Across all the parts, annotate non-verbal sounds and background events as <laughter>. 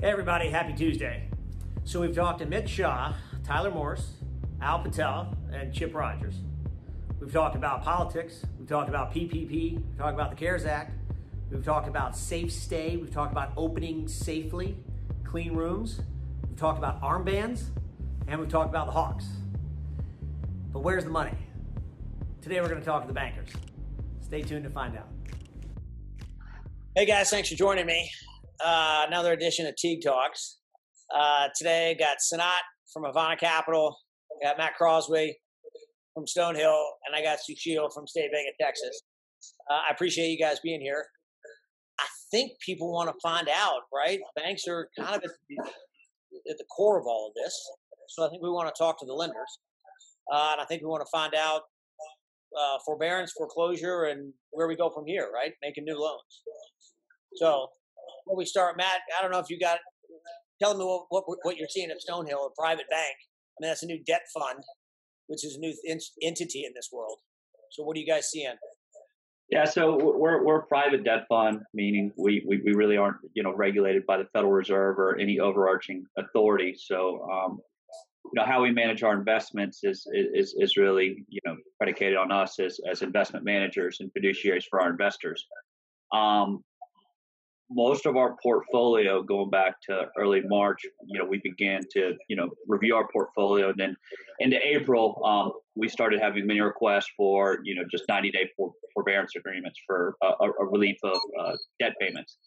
Hey everybody, happy Tuesday. So we've talked to Mitch Shaw, Tyler Morse, Al Patel, and Chip Rogers. We've talked about politics, we've talked about PPP, we've talked about the CARES Act, we've talked about safe stay, we've talked about opening safely, clean rooms, we've talked about armbands, and we've talked about the Hawks. But where's the money? Today we're going to talk to the bankers. Stay tuned to find out. Hey guys, thanks for joining me. Uh, another edition of Teague Talks. Uh, today got Sanat from Havana Capital, got Matt Crosby from Stonehill, and I got Sushil from State Bank of Texas. Uh, I appreciate you guys being here. I think people want to find out, right? Banks are kind of at the, at the core of all of this. So I think we want to talk to the lenders. Uh, and I think we want to find out uh, forbearance, foreclosure, and where we go from here, right? Making new loans. So before we start, Matt, I don't know if you got, tell me what, what, what you're seeing at Stonehill, a private bank. I mean, that's a new debt fund which is a new entity in this world. So, what are you guys seeing? Yeah, so we're we're a private debt fund, meaning we, we, we really aren't you know regulated by the Federal Reserve or any overarching authority. So, um, you know how we manage our investments is is is really you know predicated on us as as investment managers and fiduciaries for our investors. Um, most of our portfolio going back to early March, you know, we began to, you know, review our portfolio. And then into April, um, we started having many requests for, you know, just 90 day for, forbearance agreements for a, a relief of uh, debt payments,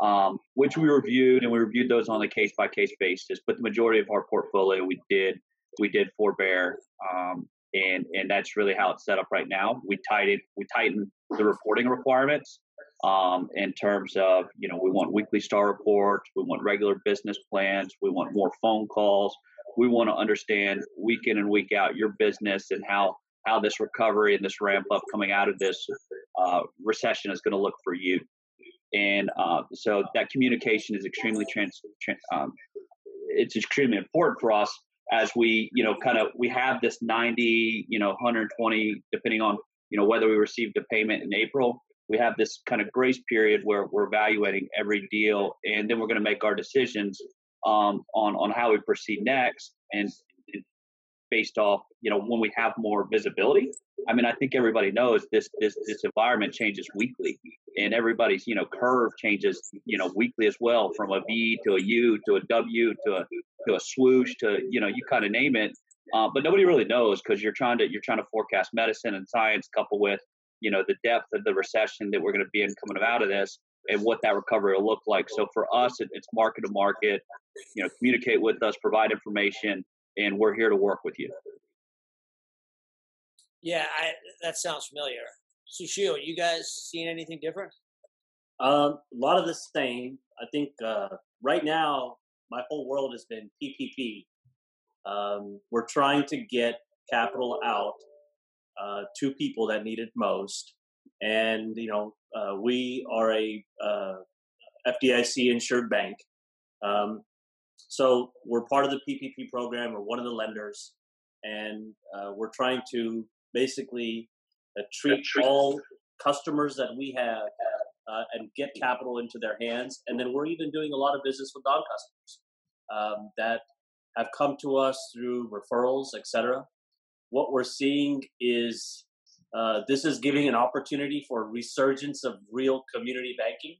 um, which we reviewed and we reviewed those on a case by case basis. But the majority of our portfolio, we did, we did forbear. Um, and, and that's really how it's set up right now. We tightened, we tightened the reporting requirements um, in terms of you know we want weekly star reports we want regular business plans we want more phone calls. We want to understand week in and week out your business and how how this recovery and this ramp up coming out of this uh, recession is going to look for you. And uh, so that communication is extremely trans, trans um, it's extremely important for us as we you know kind of we have this 90 you know 120 depending on you know whether we received a payment in april we have this kind of grace period where we're evaluating every deal, and then we're going to make our decisions um, on on how we proceed next, and based off you know when we have more visibility. I mean, I think everybody knows this this this environment changes weekly, and everybody's you know curve changes you know weekly as well, from a V to a U to a W to a to a swoosh to you know you kind of name it. Uh, but nobody really knows because you're trying to you're trying to forecast medicine and science coupled with you know the depth of the recession that we're going to be in coming out of this and what that recovery will look like. So for us it, it's market to market you know communicate with us provide information and we're here to work with you. Yeah I, that sounds familiar. Sushil you guys seeing anything different? Um, a lot of the same. I think uh, right now my whole world has been ppp um, we're trying to get capital out uh, to people that need it most. And, you know, uh, we are a uh, FDIC insured bank. Um, so we're part of the PPP program. We're one of the lenders. And uh, we're trying to basically uh, treat all customers that we have uh, and get capital into their hands. And then we're even doing a lot of business with non customers um, that have come to us through referrals, etc what we're seeing is uh, this is giving an opportunity for resurgence of real community banking.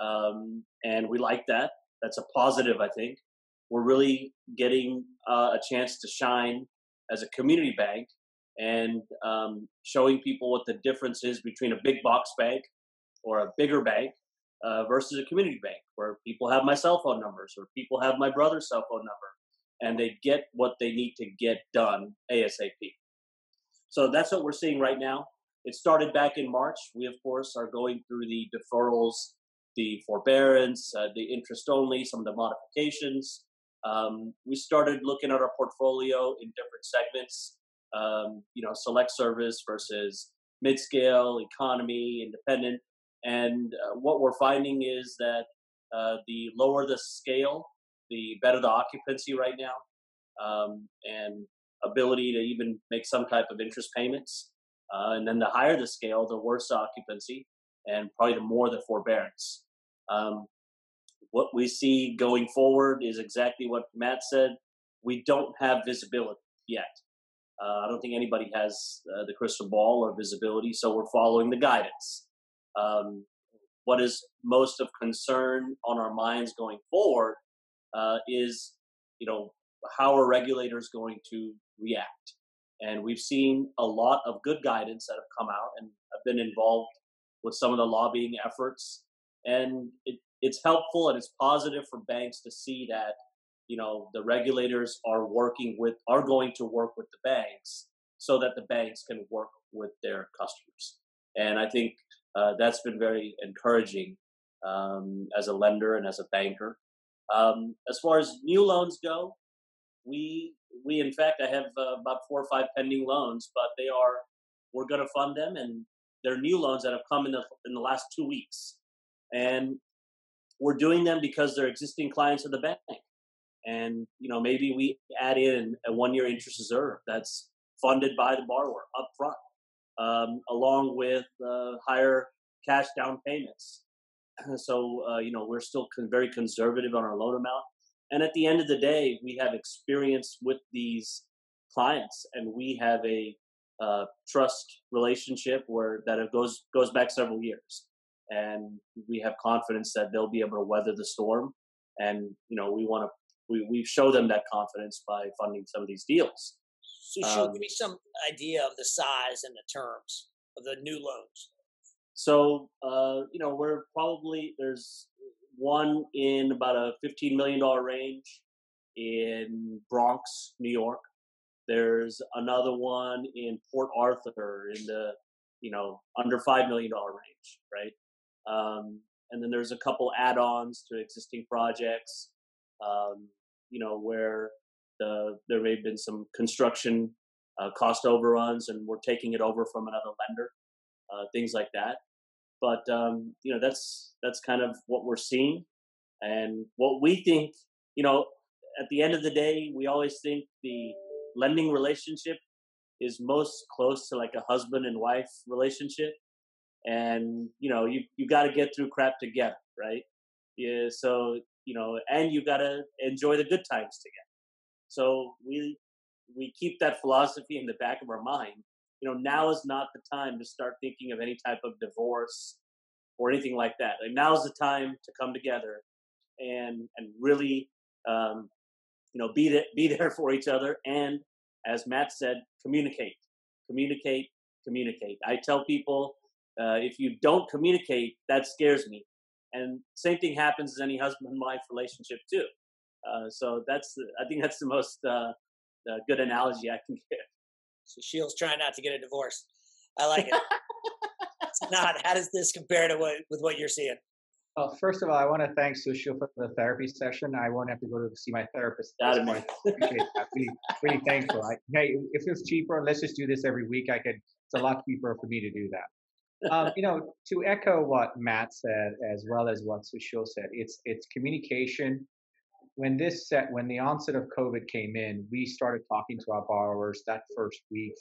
Um, and we like that. That's a positive, I think. We're really getting uh, a chance to shine as a community bank and um, showing people what the difference is between a big box bank or a bigger bank uh, versus a community bank where people have my cell phone numbers or people have my brother's cell phone number and they get what they need to get done ASAP. So that's what we're seeing right now. It started back in March. We, of course, are going through the deferrals, the forbearance, uh, the interest only, some of the modifications. Um, we started looking at our portfolio in different segments, um, you know, select service versus mid scale, economy, independent. And uh, what we're finding is that uh, the lower the scale, the better the occupancy right now, um, and ability to even make some type of interest payments. Uh, and then the higher the scale, the worse the occupancy, and probably the more the forbearance. Um, what we see going forward is exactly what Matt said. We don't have visibility yet. Uh, I don't think anybody has uh, the crystal ball or visibility, so we're following the guidance. Um, what is most of concern on our minds going forward uh, is, you know, how are regulators going to react? And we've seen a lot of good guidance that have come out, and I've been involved with some of the lobbying efforts, and it, it's helpful and it's positive for banks to see that you know the regulators are working with are going to work with the banks so that the banks can work with their customers. And i think uh, that's been very encouraging um, as a lender and as a banker um, as far as new loans go we we in fact i have uh, about four or five pending loans but they are we're going to fund them and they're new loans that have come in the in the last two weeks. And we're doing them because they're existing clients of the bank. And you know maybe we add in a one year interest reserve that's funded by the borrower up front um, along with uh, higher cash down payments <laughs> so uh, you know we're still con- very conservative on our loan amount and at the end of the day we have experience with these clients and we have a uh, trust relationship where that it goes goes back several years and we have confidence that they'll be able to weather the storm and you know we want to we, we show them that confidence by funding some of these deals. So, um, give me some idea of the size and the terms of the new loans. So, uh, you know, we're probably there's one in about a fifteen million dollar range in Bronx, New York. There's another one in Port Arthur in the you know under five million dollar range, right? Um, and then there's a couple add-ons to existing projects um, you know, where the, there may have been some construction uh, cost overruns and we're taking it over from another lender, uh, things like that. But um, you know, that's that's kind of what we're seeing, and what we think. You know, at the end of the day, we always think the lending relationship is most close to like a husband and wife relationship, and you know, you you got to get through crap together, right? Yeah, so you know, and you gotta enjoy the good times together. So we we keep that philosophy in the back of our mind. Know, now is not the time to start thinking of any type of divorce or anything like that. Like now's the time to come together and and really, um, you know, be there, be there for each other. And as Matt said, communicate, communicate, communicate. I tell people uh, if you don't communicate, that scares me and same thing happens in any husband and wife relationship too. Uh, so that's the, I think that's the most uh, the good analogy I can <laughs> give. So Sushil's trying not to get a divorce. I like it. <laughs> Sanat. How does this compare to what with what you're seeing? Well, first of all, I want to thank Sushil for the therapy session. I won't have to go to see my therapist. That point. Appreciate that. Really, really thankful. I, hey, if it's cheaper, let's just do this every week. I could. It's a lot cheaper for me to do that um, you know, to echo what Matt said as well as what Sushil said, it's it's communication. When this set, when the onset of COVID came in, we started talking to our borrowers that first week,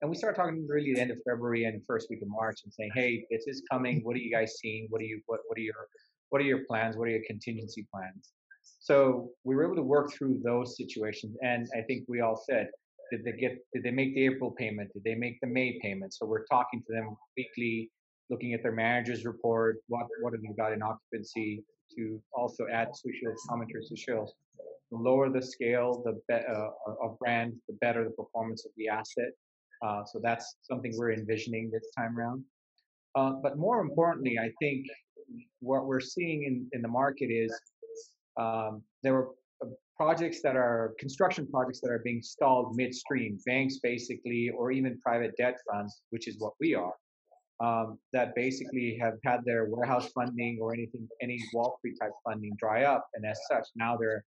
and we started talking really the end of February and first week of March, and saying, "Hey, this is coming. What are you guys seeing? What are you what what are your what are your plans? What are your contingency plans?" So we were able to work through those situations, and I think we all said did they get? Did they make the April payment? Did they make the May payment? So we're talking to them weekly, looking at their manager's report. What what have you got in occupancy? To also add Sushil's commentary, Sushil. The lower the scale, the be, uh, of brand, the better the performance of the asset. Uh, so that's something we're envisioning this time around. Uh, but more importantly, I think what we're seeing in, in the market is um, there were projects that are construction projects that are being stalled midstream, banks basically, or even private debt funds, which is what we are, um, that basically have had their warehouse funding or anything, any Wall Street type funding dry up, and as such, now their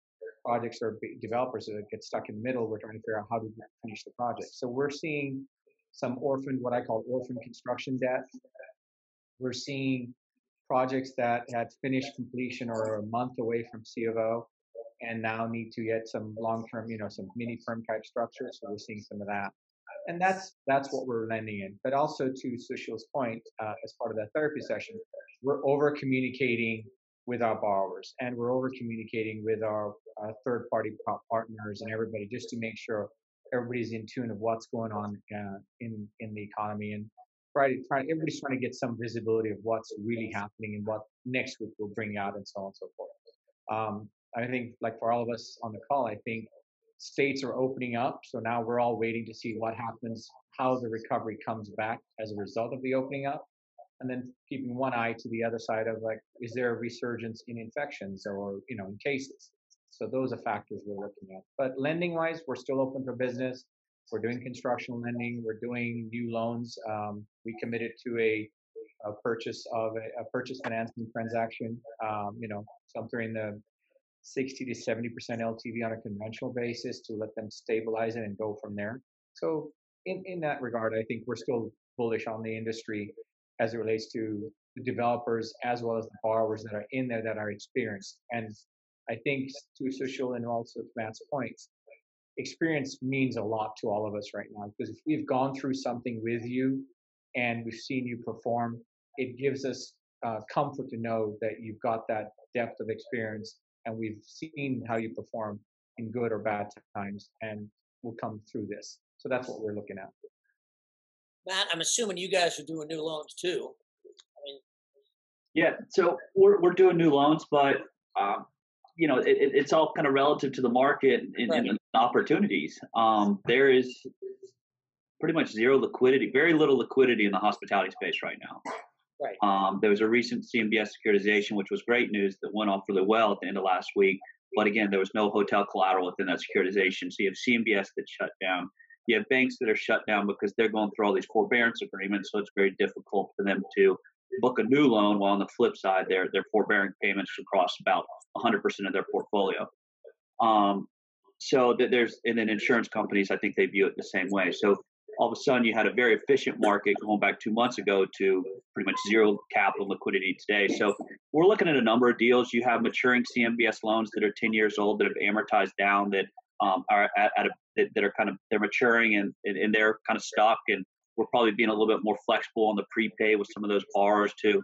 projects are developers that get stuck in the middle. We're trying to figure out how to finish the project. So we're seeing some orphan, what I call orphan construction debt. We're seeing projects that had finished completion or a month away from C of O and now need to get some long-term, you know, some mini perm type structures. So we're seeing some of that, and that's that's what we're lending in. But also to Sushil's point, uh, as part of that therapy session, we're over communicating with our borrowers, and we're over communicating with our, our third party partners and everybody just to make sure everybody's in tune of what's going on uh, in in the economy and to try everybody's trying to get some visibility of what's really happening and what next week will bring out and so on and so forth. Um, I think like for all of us on the call, I think states are opening up. So now we're all waiting to see what happens, how the recovery comes back as a result of the opening up. And then keeping one eye to the other side of like, is there a resurgence in infections or, you know, in cases? So those are factors we're looking at. But lending wise, we're still open for business. We're doing construction lending. We're doing new loans. Um, we committed to a, a purchase of a, a, purchase financing transaction. Um, you know, something in the 60 to 70% LTV on a conventional basis to let them stabilize it and go from there. So in, in that regard, I think we're still bullish on the industry as it relates to the developers as well as the borrowers that are in there that are experienced. And I think to Sushil and also to Matt's points, experience means a lot to all of us right now because if we've gone through something with you and we've seen you perform, it gives us uh, comfort to know that you've got that depth of experience and we've seen how you perform in good or bad times and we'll come through this. So that's what we're looking at. Matt, I'm assuming you guys are doing new loans too. I mean, yeah, so we're we're doing new loans, but um, you know, it, it's all kind of relative to the market and, right. and opportunities. Um, there is pretty much zero liquidity, very little liquidity in the hospitality space right now. Right. Um, there was a recent CMBS securitization, which was great news, that went off really well at the end of last week. But again, there was no hotel collateral within that securitization. So you have CMBS that shut down. You have banks that are shut down because they're going through all these forbearance agreements. So it's very difficult for them to book a new loan. While on the flip side, they're they're forbearing payments across about 100% of their portfolio. Um, so there's and then insurance companies, I think they view it the same way. So all of a sudden you had a very efficient market going back two months ago to pretty much zero capital liquidity today. So we're looking at a number of deals. You have maturing CMBS loans that are 10 years old that have amortized down that um, are at, at a, that, that, are kind of they're maturing and, and, and they're kind of stuck and we're probably being a little bit more flexible on the prepay with some of those borrowers to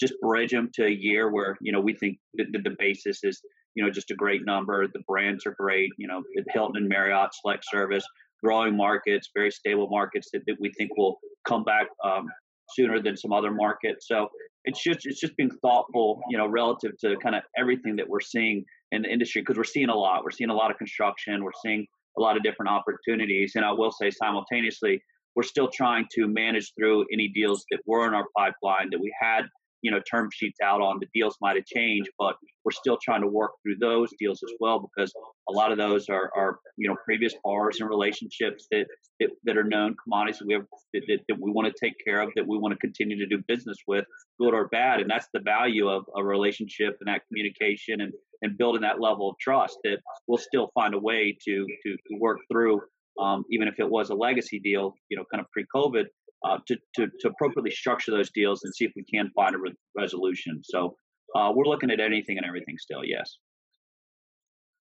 just bridge them to a year where you know we think the, the basis is you know just a great number the brands are great you know hilton and marriott select service growing markets, very stable markets that, that we think will come back um, sooner than some other markets. So it's just it's just being thoughtful, you know, relative to kind of everything that we're seeing in the industry because we're seeing a lot. We're seeing a lot of construction. We're seeing a lot of different opportunities, and I will say simultaneously, we're still trying to manage through any deals that were in our pipeline that we had you know term sheets out on the deals might have changed but we're still trying to work through those deals as well because a lot of those are, are you know previous bars and relationships that, that, that are known commodities that we have that, that, that we want to take care of that we want to continue to do business with good or bad. And that's the value of a relationship and that communication and and building that level of trust that we'll still find a way to to, to work through um, even if it was a legacy deal, you know, kind of pre-COVID, uh, to, to, to appropriately structure those deals and see if we can find a re- resolution. So uh, we're looking at anything and everything still, yes.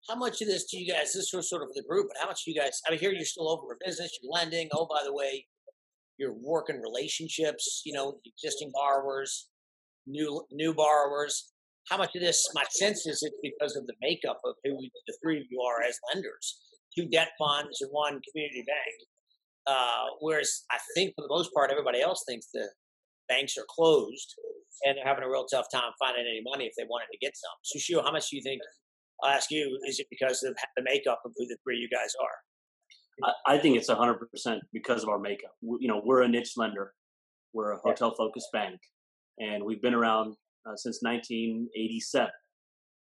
How much of this do you guys, this was sort of the group, but how much do you guys, I mean, here you're still over for business, you're lending. Oh, by the way, you're working relationships, you know, existing borrowers, new new borrowers. How much of this, my sense is it's because of the makeup of who the three of you are as lenders. Two debt funds and one community bank. Uh, whereas I think for the most part, everybody else thinks the banks are closed and they're having a real tough time finding any money if they wanted to get some. Sushil, how much do you think? I'll ask you. Is it because of the makeup of who the three of you guys are? I, think it's 100% because of our makeup. you know, we're a niche lender. We're a hotel focused bank, and we've been around uh, since 1987.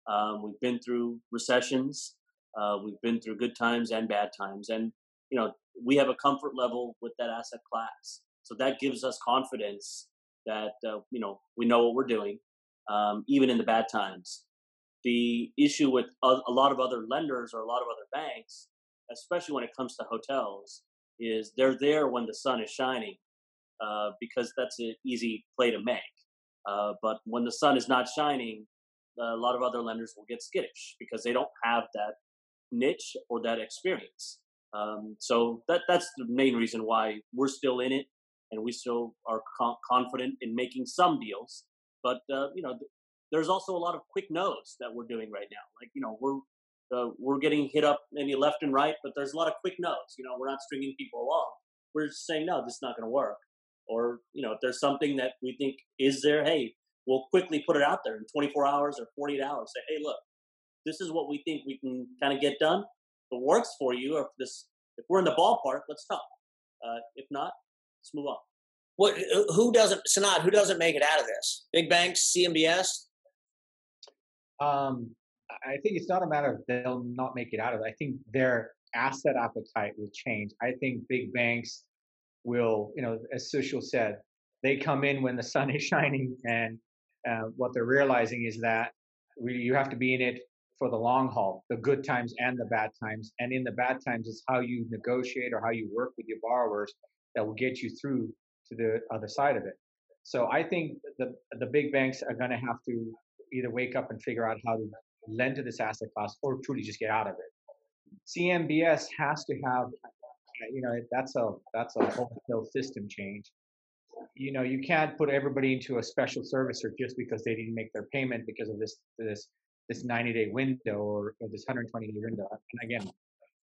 Um, we've been through recessions. Uh, we've been through good times and bad times, and you know, we have a comfort level with that asset class. So that gives us confidence that uh, you know we know what we're doing, um, even in the bad times. The issue with a, lot of other lenders or a lot of other banks, especially when it comes to hotels, is they're there when the sun is shining uh, because that's an easy play to make. Uh, but when the sun is not shining, a lot of other lenders will get skittish because they don't have that niche or that experience. Um, so that that's the main reason why we're still in it, and we still are confident in making some deals. But uh, you know, there's also a lot of quick no's that we're doing right now. Like, you know, we're uh, we're getting hit up maybe left and right, but there's a lot of quick no's. You know, we're not stringing people along. We're just saying, no, this is not going to work. Or, you know, if there's something that we think is there, hey, we'll quickly put it out there in 24 hours or 48 hours. Say, hey, look, this is what we think we can kind of get done. If it works for you, or if this, if we're in the ballpark, let's talk. Uh, if not, let's move on. What? Who doesn't? Sanat, who doesn't make it out of this? Big banks, CMBS. Um, I think it's not a matter of they'll not make it out of it. I think their asset appetite will change. I think big banks will, you know, as Sushil said, they come in when the sun is <laughs> shining, and uh, what they're realizing is that we, you have to be in it for the long haul, the good times and the bad times. And in the bad times, it's how you negotiate or how you work with your borrowers that will get you through to the other side of it. So I think the the big banks are going to have to either wake up and figure out how to lend to this asset class or truly just get out of it. CMBS has to have, you know, that's a that's a wholesale system change. You know, you can't put everybody into a special servicer just because they didn't make their payment because of this this this 90 day window or, or this 120 day window. And again,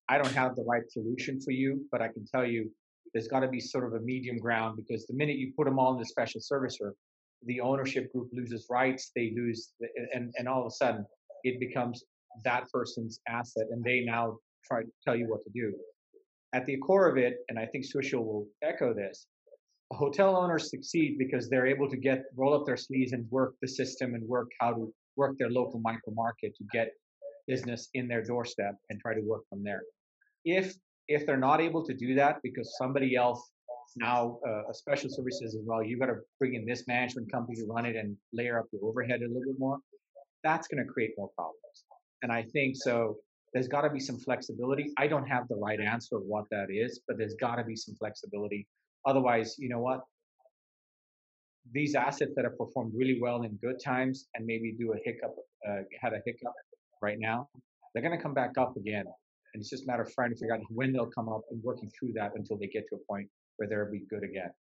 I don't have the right solution for you, but I can tell you there's got to be sort of a medium ground because the minute you put them all in the special servicer, the ownership group loses rights, they lose, and, and all of a sudden it becomes that person's asset and they now try to tell you what to do. At the core of it, and I think Sushil will echo this, hotel owners succeed because they're able to get roll up their sleeves and work the system and work how to work their local micro market to get business in their doorstep and try to work from there. If if they're not able to do that because somebody else now uh, special services as well, you've got to bring in this management company to run it and layer up the overhead a little bit more that's going to create more problems. And I think so. There's got to be some flexibility. I don't have the right answer of what that is, but there's got to be some flexibility. Otherwise, you know what? These assets that have performed really well in good times and maybe do a hiccup, uh, had a hiccup right now, they're going to come back up again. And it's just a matter of trying to figure out when they'll come up and working through that until they get to a point where they'll be good again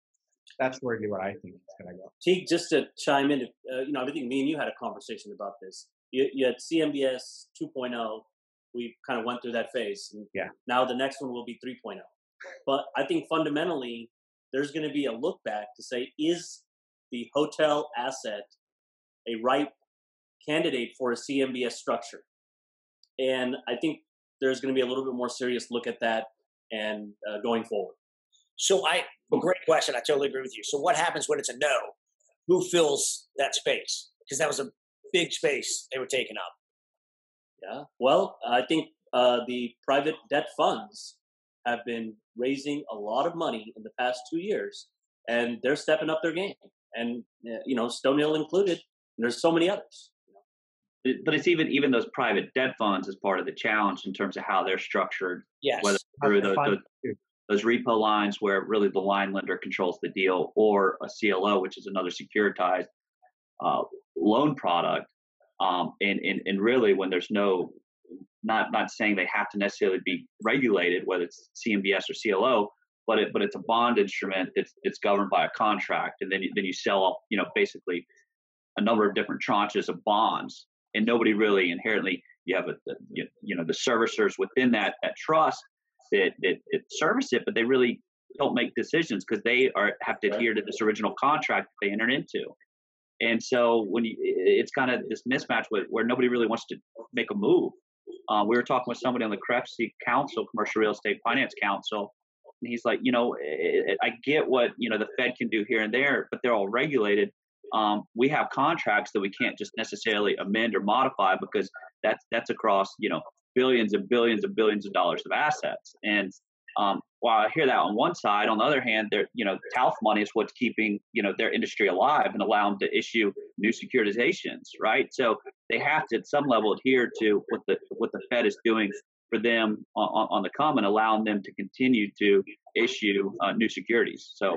that's really what I think it's going to go. Teague, just to chime in, uh, you know, I think me and you had a conversation about this. You, you had CMBS 2.0. We kind of went through that phase. yeah. Now the next one will be 3.0. But I think fundamentally, there's going to be a look back to say, is the hotel asset a right candidate for a CMBS structure? And I think there's going to be a little bit more serious look at that and uh, going forward. So I, a great question. I totally agree with you. So what happens when it's a no? Who fills that space? Because that was a big space they were taking up. Yeah. Well, I think uh, the private debt funds have been raising a lot of money in the past two years, and they're stepping up their game. And uh, you know, Stonehill included. And there's so many others. But it's even even those private debt funds as part of the challenge in terms of how they're structured. Yes. Whether through those, those, those repo lines where really the line lender controls the deal, or a CLO, which is another securitized uh, loan product. Um, and, and and really, when there's no, not not saying they have to necessarily be regulated, whether it's CMBS or CLO, but it but it's a bond instrument that's it's governed by a contract, and then you, then you sell you know basically a number of different tranches of bonds, and nobody really inherently you have a, the, you know the servicers within that that trust that, that, that service it, but they really don't make decisions because they are have to adhere to this original contract that they entered into. And so when you, it's kind of this mismatch with, where nobody really wants to make a move. Uh, we were talking with somebody on the CREFC Council, Commercial Real Estate Finance Council, and he's like, you know, I get what you know the Fed can do here and there, but they're all regulated. Um, we have contracts that we can't just necessarily amend or modify because that's that's across you know billions and billions and billions of dollars of assets. And um, while I hear that on one side, on the other hand, there, you know, TALF money is what's keeping, you know, their industry alive and allow them to issue new securitizations, right? So they have to, at some level, adhere to what the what the Fed is doing for them on, on the common, allowing them to continue to issue uh, new securities. So,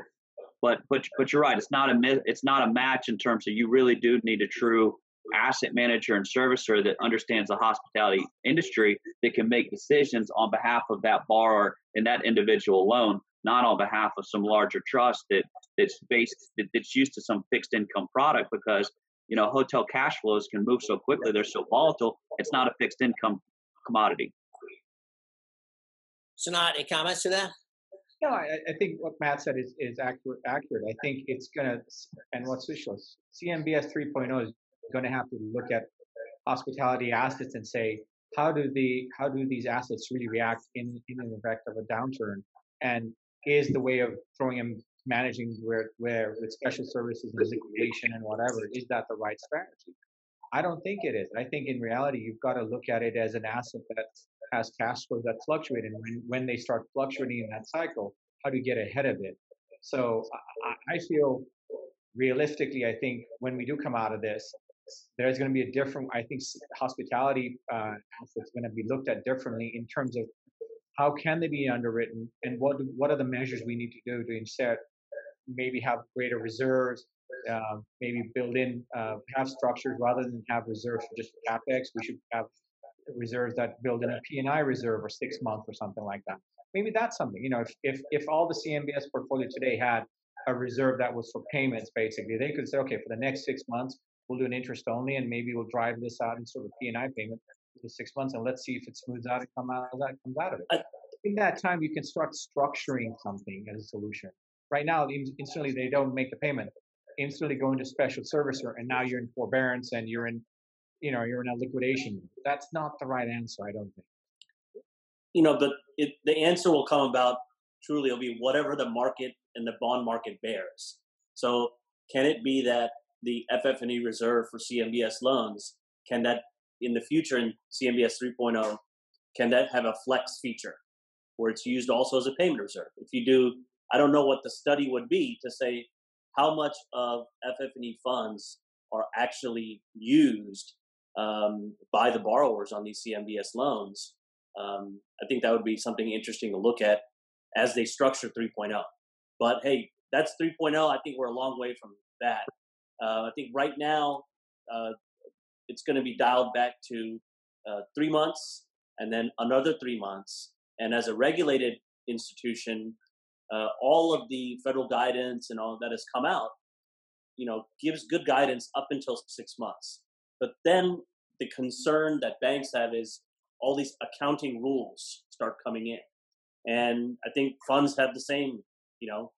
but but but you're right. It's not a it's not a match in terms of you really do need a true asset manager and servicer that understands the hospitality industry that can make decisions on behalf of that borrower and that individual loan, not on behalf of some larger trust that that's based that, that's used to some fixed income product because you know, hotel cash flows can move so quickly; they're so volatile. It's not a fixed income commodity. Sanat, any comments to that? No, I, I think what Matt said is, is accurate. Accurate. I think it's gonna, and what's Sushil, CMBS 3.0 is going to have to look at hospitality assets and say, how do the how do these assets really react in in the effect of a downturn? And is the way of throwing them managing where where with special services and liquidation and whatever is that the right strategy? I don't think it is. I think in reality you've got to look at it as an asset that has cash flows that fluctuate, and when, when they start fluctuating in that cycle, how do you get ahead of it? So I, I feel realistically, I think when we do come out of this, there's going to be a different. I think hospitality uh, assets going to be looked at differently in terms of how can they be underwritten and what what are the measures we need to do to instead maybe have greater reserves, uh, maybe build in uh, have structures rather than have reserves for just capex. We should have reserves that build in a P&I reserve or six months or something like that. Maybe that's something. You know, if if if all the CMBS portfolio today had a reserve that was for payments, basically, they could say, okay, for the next six months, we'll do an interest only, and maybe we'll drive this out in sort of P&I payment for six months, and let's see if it smooths out and come out that comes out of it. In that time, you can start structuring something as a solution. Right now, instantly they don't make the payment. Instantly go into special servicer, and now you're in forbearance and you're in, you know, you're in a liquidation. That's not the right answer, I don't think. You know, but it, the answer will come about. Truly, it'll be whatever the market and the bond market bears. So, can it be that the FF&E reserve for CMBS loans can that in the future in CMBS 3.0 can that have a flex feature where it's used also as a payment reserve? If you do, I don't know what the study would be to say how much of FF&E funds are actually used um, by the borrowers on these CMBS loans. Um, I think that would be something interesting to look at as they structure 3.0. But hey, that's 3.0. I think we're a long way from that. Uh, I think right now uh, it's going to be dialed back to uh, three months and then another three months. And as a regulated institution, uh, all of the federal guidance and all that has come out, you know, gives good guidance up until six months. But then the concern that banks have is all these accounting rules start coming in. And I think funds have the same, you know.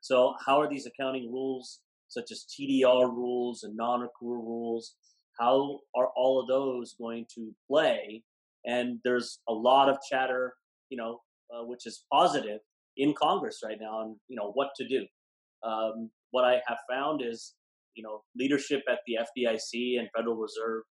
So how are these accounting rules such as TDR rules and non-accrual rules. How are all of those going to play? And there's a lot of chatter, you know, uh, which is positive in Congress right now on, you know, what to do. Um, what I have found is, you know, leadership at the FDIC and Federal Reserve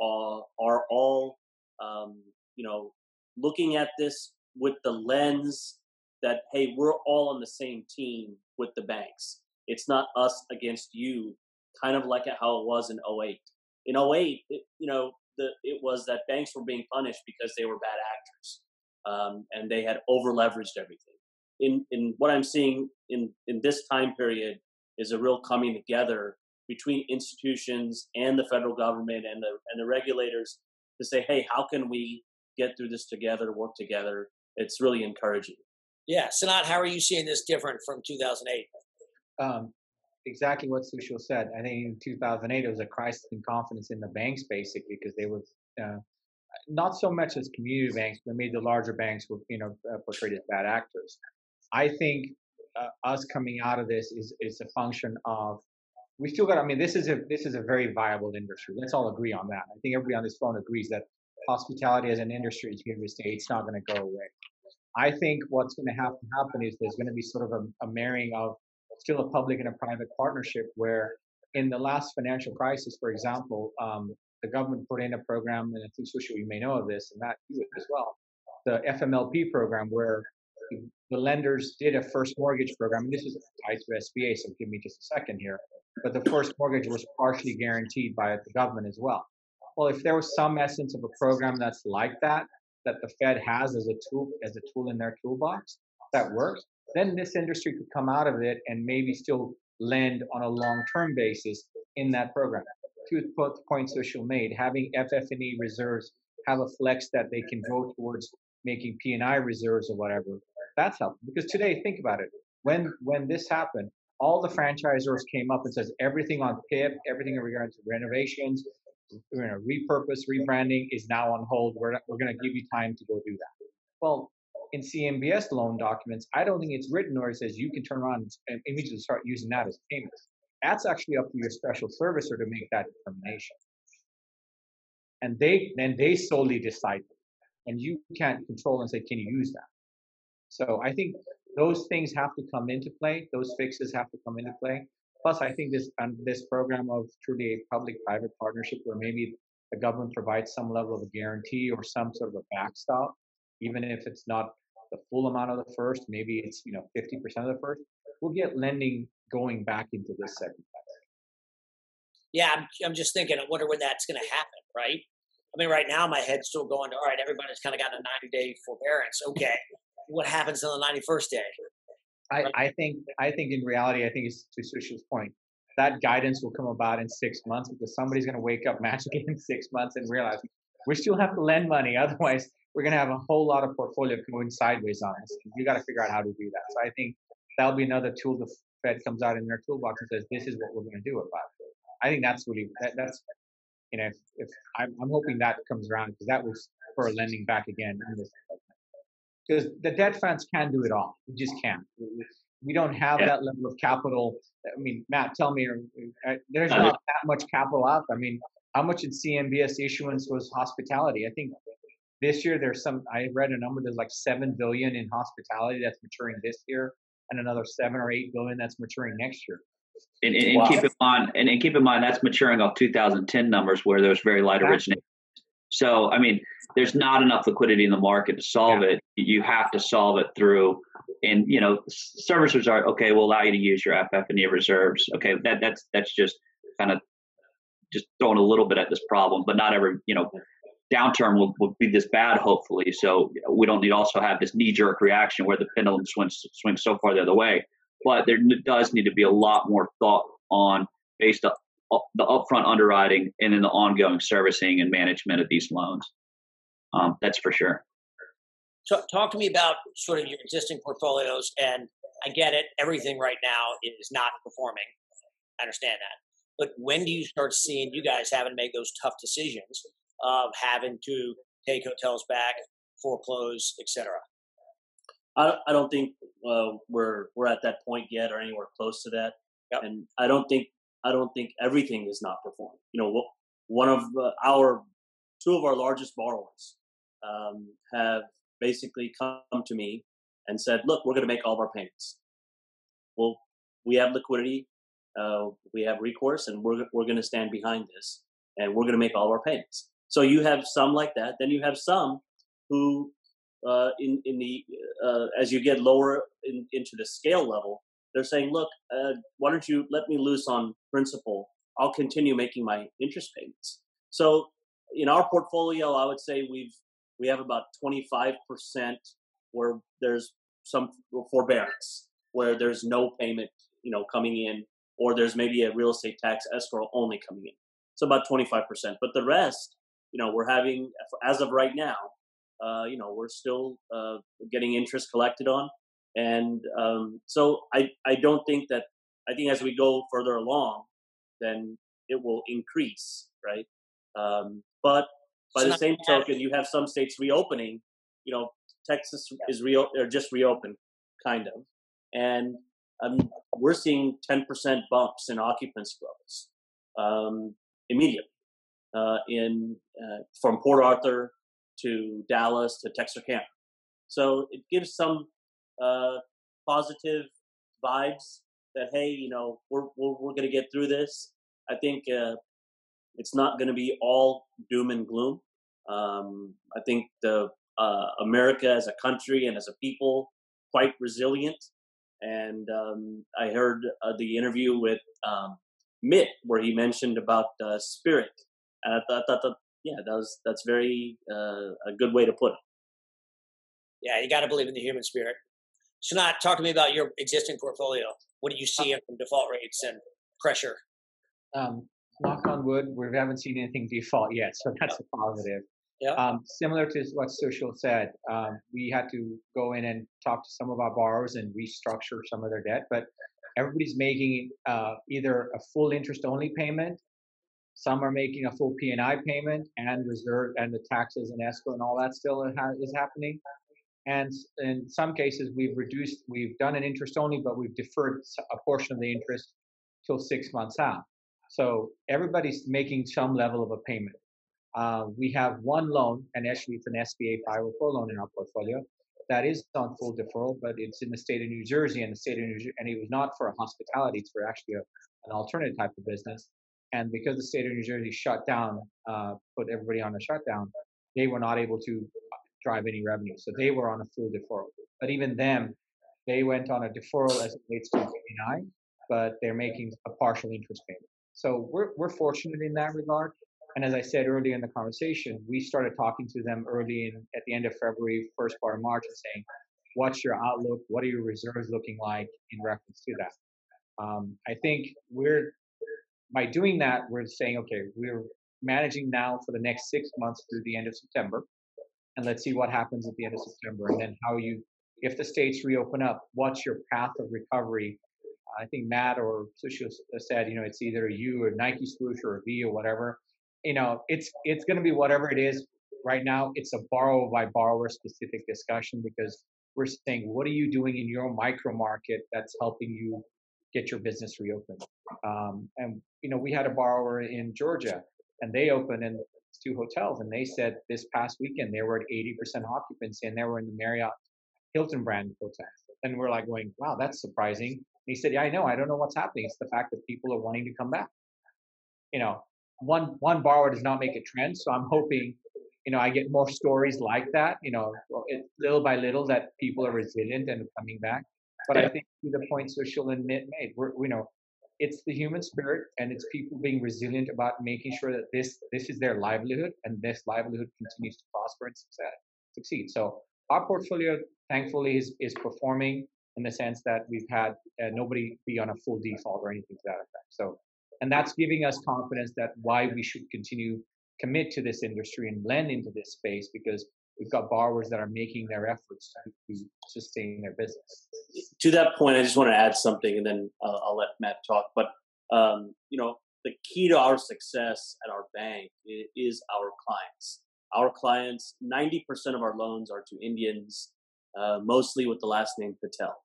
uh, are all, um, you know, looking at this with the lens that, hey, we're all on the same team with the banks. It's not us against you, kind of like how it was in 08. In 08, it, you know, the, it was that banks were being punished because they were bad actors um, and they had over leveraged everything. In, in what I'm seeing in, in this time period is a real coming together between institutions and the federal government and the, and the regulators to say, hey, how can we get through this together, work together? It's really encouraging. Yeah. Sanat, how are you seeing this different from 2008? um, exactly what Sushil said. I think in 2008 it was a crisis in confidence in the banks, basically, because they were uh, not so much as community banks, but maybe the larger banks were, you know, uh, portrayed as bad actors. I think uh, us coming out of this is is a function of we still got. I mean, this is a this is a very viable industry. Let's all agree on that. I think everybody on this phone agrees that hospitality as an industry is here to stay. It's not going to go away. I think what's going to have to happen is there's going to be sort of a, a marrying of still a public and a private partnership where in the last financial crisis, for example, um, the government put in a program, and I think Sushil, you may know of this, and Matt, you as well, the FMLP program where the lenders did a first mortgage program. And this is tied to SBA, so give me just a second here. But the first mortgage was partially guaranteed by the government as well. Well, if there was some essence of a program that's like that, that the Fed has as a tool as a tool in their toolbox that works, then this industry could come out of it and maybe still lend on a long-term basis in that program. The points Sushil made, having FF&E reserves have a flex that they can go towards making P&I reserves or whatever, that's helpful. Because today, think about it. When when this happened, all the franchisors came up and says everything on PIP, everything in regards to renovations, you know, repurpose, rebranding is now on hold. We're, we're going to give you time to go do that. Well, in CMBS loan documents, I don't think it's written or it says you can turn around and immediately start using that as payment. That's actually up to your special servicer to make that determination. And they then they solely decide, and you can't control and say, can you use that? So I think those things have to come into play. Those fixes have to come into play. Plus, I think this um, this program of truly a public-private partnership, where maybe the government provides some level of a guarantee or some sort of a backstop, even if it's not the full amount of the first, maybe it's you know 50% of the first. We'll get lending going back into this segment. Yeah, I'm, I'm just thinking. I wonder when that's going to happen, right? I mean, right now my head's still going to all right. Everybody's kind of got a 90 day forbearance. Okay, what happens on the 91st day? I, I think I think in reality, I think it's to Sushil's point. That guidance will come about in six months because somebody's going to wake up <laughs> magically in six months and realize we still have to lend money. <laughs> Otherwise, we're going to have a whole lot of portfolio going sideways on us. You got to figure out how to do that. So I think that'll be another tool the Fed comes out in their toolbox and says, "This is what we're going to do about it." I think that's really that, that's you know if, if I'm, I'm hoping that comes around because that was for lending back again in this because the debt funds can do it all. We just can't. We don't have yeah. that level of capital. I mean, Matt, tell me, uh, uh, there's not that much capital out. I mean, how much in CMBS issuance was hospitality? I think this year there's some. I read a number. There's like seven billion in hospitality that's maturing this year, and another seven or eight billion that's maturing next year. And, and, wow. keep in mind, and, and, keep in mind that's maturing off 2010 numbers where there's very light origination. So, I mean, there's not enough liquidity in the market to solve yeah. it. You have to solve it through, and you know, servicers are okay. We'll allow you to use your FF&E reserves. Okay, that that's that's just kind of just throwing a little bit at this problem, but not every you know downturn will, will be this bad. Hopefully, so we don't need also have this knee jerk reaction where the pendulum swings swings so far the other way. But there does need to be a lot more thought on based on the upfront underwriting and then the ongoing servicing and management of these loans. Um, that's for sure. So, talk to me about sort of your existing portfolios. And I get it, everything right now is not performing. I understand that. But when do you start seeing you guys having to make those tough decisions of having to take hotels back, foreclose, etc.? I, I don't think uh, we're we're at that point yet, or anywhere close to that. Yep. And I don't think I don't think everything is not performing. You know, one of our two of our largest borrowers um, have basically come to me and said, "Look, we're going to make all of our payments. Well, we have liquidity, uh, we have recourse, and we're we're going to stand behind this, and we're going to make all of our payments." So you have some like that. Then you have some who, uh, in in the uh, as you get lower in, into the scale level, they're saying, look, uh, why don't you let me loose on principal? I'll continue making my interest payments. So in our portfolio, I would say we've we have about 25% where there's some forbearance, where there's no payment, you know, coming in, or there's maybe a real estate tax escrow only coming in. So about 25%. But the rest, you know, we're having, as of right now, uh, you know, we're still uh, getting interest collected on and um, so I, I don't think that i think as we go further along then it will increase right? Um, but by it's the same token you have some states reopening you know texas is real or just reopened kind of. And um, we're seeing 10% bumps in occupancy levels um, immediately uh, in uh, from port arthur to dallas to texarkana. So it gives some uh, positive vibes that hey, you know, we're we're, we're going to get through this. I think uh, it's not going to be all doom and gloom. Um, I think the uh, America as a country and as a people quite resilient. And um, I heard uh, the interview with um, Mitt where he mentioned about uh, spirit, and I thought, thought that yeah, that was that's very uh, a good way to put it. Yeah, you got to believe in the human spirit. Sanat, talk to me about your existing portfolio. What do you see from default rates and pressure? Um, knock on wood, we haven't seen anything default yet, so that's a positive. Yeah. Um, similar to what Sushil said, um, we had to go in and talk to some of our borrowers and restructure some of their debt. But everybody's making uh, either a full interest only payment some are making a full P&I payment and reserve and the taxes and escrow and all that still is happening. And in some cases, we've reduced, we've done an interest only, but we've deferred a portion of the interest till six months out. So everybody's making some level of a payment. Uh, we have one loan, and actually it's an SBA 504 loan in our portfolio that is on full deferral, but it's in the state of New Jersey, and the state of New Jersey, and it was not for a hospitality; it's for actually a, an alternative type of business. And because the state of New Jersey shut down, uh, put everybody on a shutdown, they were not able to drive any revenue. So they were on a full deferral. But even them, they went on a deferral as it relates to P&I, but they're making a partial interest payment. So we're, we're fortunate in that regard. And as I said earlier in the conversation, we started talking to them early in, at the end of February, first part of March, and saying, what's your outlook? What are your reserves looking like in reference to that? Um, I think we're by doing that, we're saying, okay, we're managing now for the next six months through the end of September, and let's see what happens at the end of September, and then how you, if the states reopen up, what's your path of recovery? I think Matt or Sushil said, you know, it's either you or Nike swoosh or a V or whatever. You know, it's it's going to be whatever it is. Right now, it's a borrower by borrower specific discussion because we're saying, what are you doing in your micro market that's helping you get your business reopened? Um, and you know, we had a borrower in Georgia, and they opened in two hotels, and they said this past weekend they were at 80% occupancy, and they were in the Marriott Hilton brand hotel. And we're like going, wow, that's surprising. And he said, yeah, I know. I don't know what's happening. It's the fact that people are wanting to come back. You know, one one borrower does not make a trend, so I'm hoping, you know, I get more stories like that. You know, it, little by little that people are resilient and coming back. But I think to the point Sushil and made, we're, you know, it's the human spirit and it's people being resilient about making sure that this this is their livelihood and this livelihood continues to prosper and succeed. So our portfolio, thankfully, is is performing in the sense that we've had uh, nobody be on a full default or anything to that effect. So, and that's giving us confidence that why we should continue commit to this industry and lend into this space because we've got borrowers that are making their efforts to, sustain their business. To that point, I just want to add something, and then uh, I'll let Matt talk. But um, you know, the key to our success at our bank is our clients. Our clients, ninety percent of our loans are to Indians, uh, mostly with the last name Patel.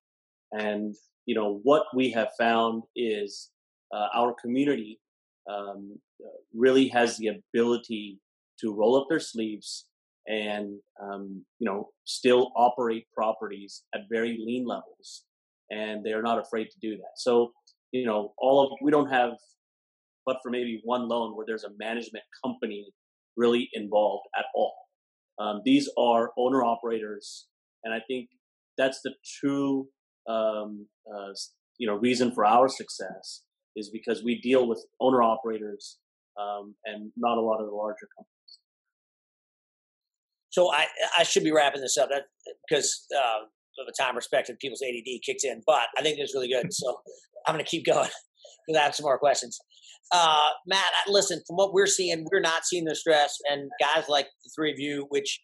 And you know what we have found is uh, our community um, really has the ability to roll up their sleeves and um, you know still operate properties at very lean levels and they're not afraid to do that. So you know all of we don't have but for maybe one loan where there's a management company really involved at all. Um, these are owner operators and i think that's the true um, uh, you know reason for our success is because we deal with owner operators um, and not a lot of the larger companies so I I should be wrapping this up because uh, of the time perspective, people's ADD kicks in. But I think it's really good, so I'm <laughs> going to keep going because I have some more questions. Uh, Matt, listen, from what we're seeing, we're not seeing the stress, and guys like the three of you, which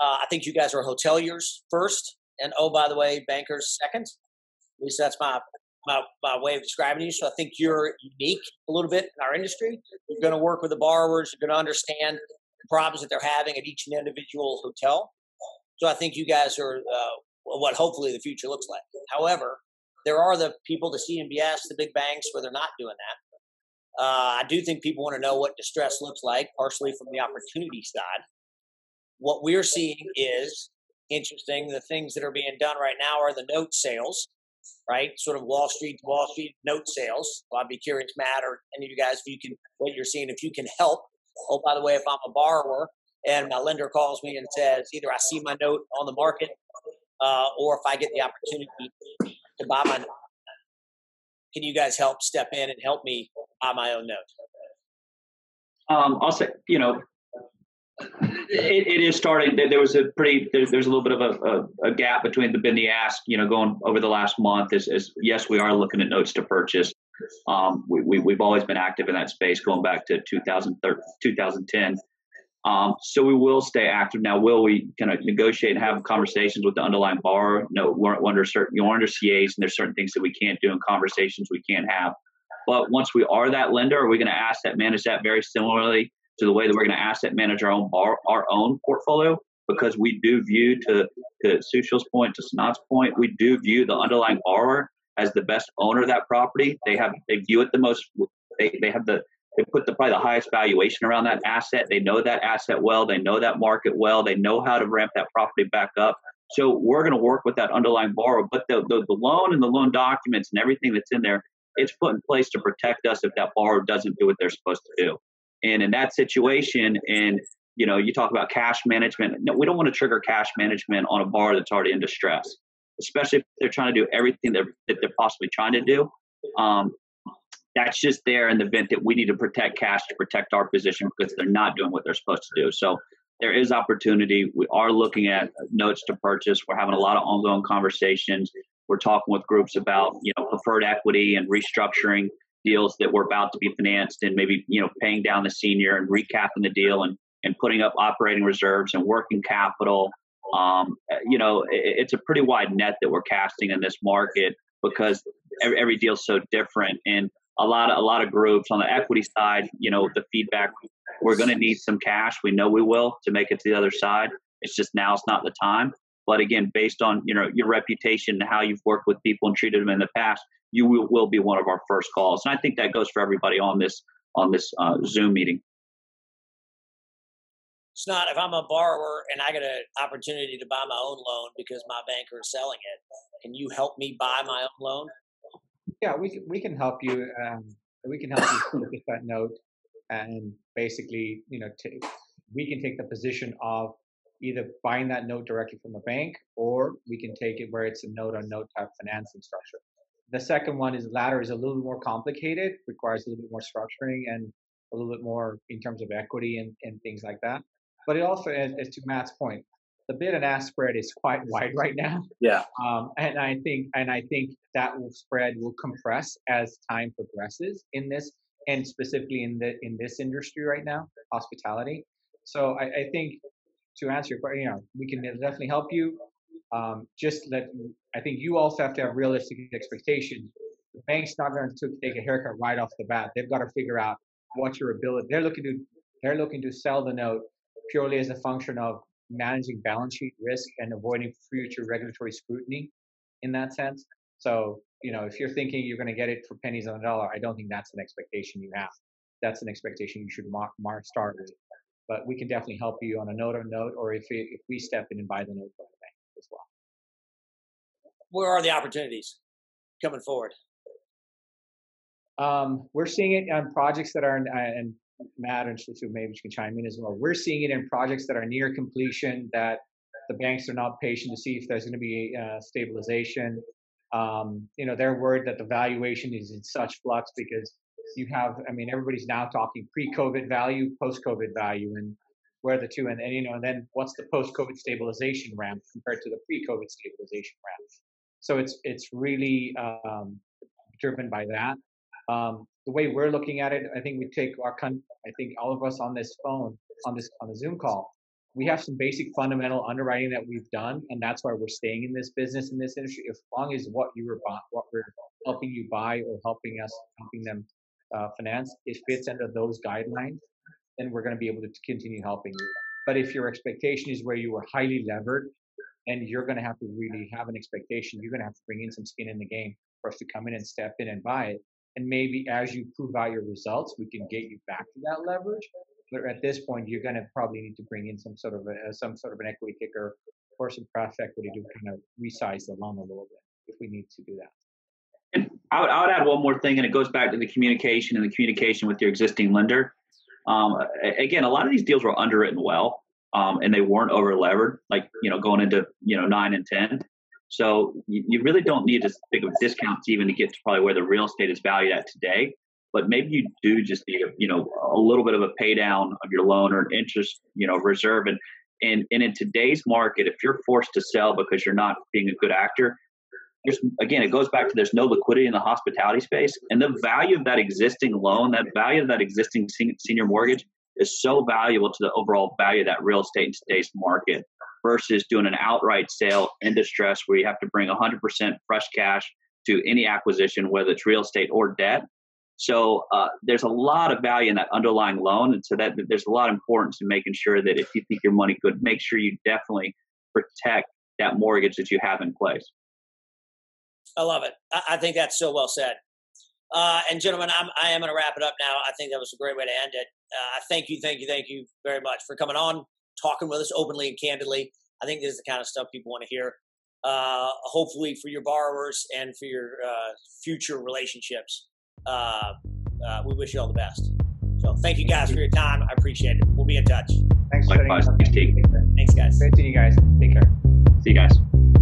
uh, I think you guys are hoteliers first, and oh by the way, bankers second. At least that's my my, my way of describing you. So I think you're unique a little bit in our industry. You're going to work with the borrowers. You're going to understand problems that they're having at each and individual hotel. So I think you guys are uh, what hopefully the future looks like. However, there are the people, the CMBS, the big banks, where they're not doing that. Uh, I do think people want to know what distress looks like, partially from the opportunity side. What we're seeing is interesting. The things that are being done right now are the note sales, right? Sort of Wall Street Wall Street note sales. I'd be curious, Matt, or any of you guys, if you can, what you're seeing, if you can help oh, by the way, if I'm a borrower and my lender calls me and says either I see my note on the market uh, or if I get the opportunity to buy my note, can you guys help step in and help me buy my own note? Um, I'll say, you know, it, it is starting. There was a pretty. There's, there's a little bit of a, a, a, gap between the bid and the ask. You know, going over the last month. Is, is yes, we are looking at notes to purchase. Um, we, we, have always been active in that space going back to 2010. Um, so we will stay active. Now, will we kind of negotiate and have conversations with the underlying borrower? No, we're under certain, you know, under CAs, and there's certain things that we can't do in conversations we can't have. But once we are that lender, are we going to asset manage that very similarly to the way that we're going to asset manage our own bar, our own portfolio? Because we do view, to to Sushil's point, to Sanat's point, we do view the underlying borrower as the best owner of that property. They have they view it the most. They they have the they put the probably the highest valuation around that asset. They know that asset well. They know that market well. They know how to ramp that property back up. So we're going to work with that underlying borrower. But the, the, the loan and the loan documents and everything that's in there, it's put in place to protect us if that borrower doesn't do what they're supposed to do. And in that situation, and you know, you talk about cash management. No, we don't want to trigger cash management on a borrower that's already in distress, especially if they're trying to do everything that they're, that they're possibly trying to do. Um, that's just there in the event that we need to protect cash to protect our position because they're not doing what they're supposed to do. So there is opportunity. We are looking at notes to purchase. We're having a lot of ongoing conversations. We're talking with groups about you know preferred equity and restructuring deals that we're about to be financed and maybe you know paying down the senior and recapping the deal and and putting up operating reserves and working capital. Um, you know, it, it's a pretty wide net that we're casting in this market because every, every deal's so different. And a lot of a lot of groups on the equity side you know the feedback we're going to need some cash. We know we will to make it to the other side. It's just now's not the time. But again based on you know your reputation and how you've worked with people and treated them in the past you will, will be one of our first calls. And i think that goes for everybody on this on this uh, zoom meeting it's not if i'm a borrower and i get an opportunity to buy my own loan because my banker is selling it can you help me buy my own loan yeah, we can, we can help you. Um, we can help you <coughs> at that note and basically, you know, t- we can take the position of either buying that note directly from the bank or we can take it where it's a note on note type financing structure. The second one is ladder is a little bit more complicated, requires a little bit more structuring and a little bit more in terms of equity and, and things like that. But it also, as, as to Matt's point, the bid and ask spread is quite wide <laughs> right now. Yeah. Um, and I think and I think that will spread will compress as time progresses in this and specifically in the in this industry right now, hospitality. So I, I think to answer your question, you know, we can definitely help you. Um, just let I think you also have to have realistic expectations. The bank's not going to take a haircut right off the bat. They've got to figure out what your ability. They're looking to they're looking to sell the note purely as a function of managing balance sheet risk and avoiding future regulatory scrutiny in that sense. So, you know, if you're thinking you're going to get it for pennies on the dollar, I don't think that's an expectation you have. That's an expectation you should mark, mark start with. But we can definitely help you on a note on note, or if it, if we step in and buy the note from the bank as well. Where are the opportunities coming forward? Um, we're seeing it on projects that are, in, uh, and Matt and Shu maybe you can chime in as well. We're seeing it in projects that are near completion that the banks are not patient to see if there's going to be uh, stabilization. Um, you know, they're worried that the valuation is in such flux because you have, I mean, everybody's now talking pre-COVID value, post-COVID value, and where the two, and, and you know, and then what's the post-COVID stabilization ramp compared to the pre-COVID stabilization ramp? So it's it's really um, driven by that. Um, the way we're looking at it, I think we take our, I think all of us on this phone, on this on the Zoom call, we have some basic fundamental underwriting that we've done, and that's why we're staying in this business in this industry. As long as what you were what we're helping you buy or helping us helping them uh, finance, it fits under those guidelines, then we're going to be able to continue helping you. But if your expectation is where you are highly levered, and you're going to have to really have an expectation, you're going to have to bring in some skin in the game for us to come in and step in and buy it and maybe as you prove out your results, we can get you back to that leverage. But at this point, you're going to probably need to bring in some sort of a, some sort of an equity kicker or some pref equity to kind of resize the loan a little bit if we need to do that. And I would, I would add one more thing, and it goes back to the communication and the communication with your existing lender. Um, again, a lot of these deals were underwritten well, um, and they weren't over levered, like you know, going into you know nine and ten. So you, you really don't need as big of discounts even to get to probably where the real estate is valued at today. But maybe you do just need a you know a little bit of a pay down of your loan or an interest you know reserve and and and in today's market, if you're forced to sell because you're not being a good actor, there's again it goes back to there's no liquidity in the hospitality space and the value of that existing loan, that value of that existing senior mortgage is so valuable to the overall value of that real estate in today's market versus doing an outright sale in distress where you have to bring 100% fresh cash to any acquisition, whether it's real estate or debt. So uh, there's a lot of value in that underlying loan, and so that there's a lot of importance in making sure that if you think your money good, make sure you definitely protect that mortgage that you have in place. I love it. I, I think that's so well said. Uh, and gentlemen, I'm, I am going to wrap it up now. I think that was a great way to end it. Uh, thank you, thank you, thank you very much for coming on, talking with us openly and candidly. I think this is the kind of stuff people want to hear. Uh, hopefully, for your borrowers and for your uh, future relationships, uh, uh, we wish you all the best. So, thank you guys for your time. I appreciate it. We'll be in touch. Thanks for Likewise. Thanks, Thanks, Thanks, guys. Great seeing you guys. Take care. See you guys.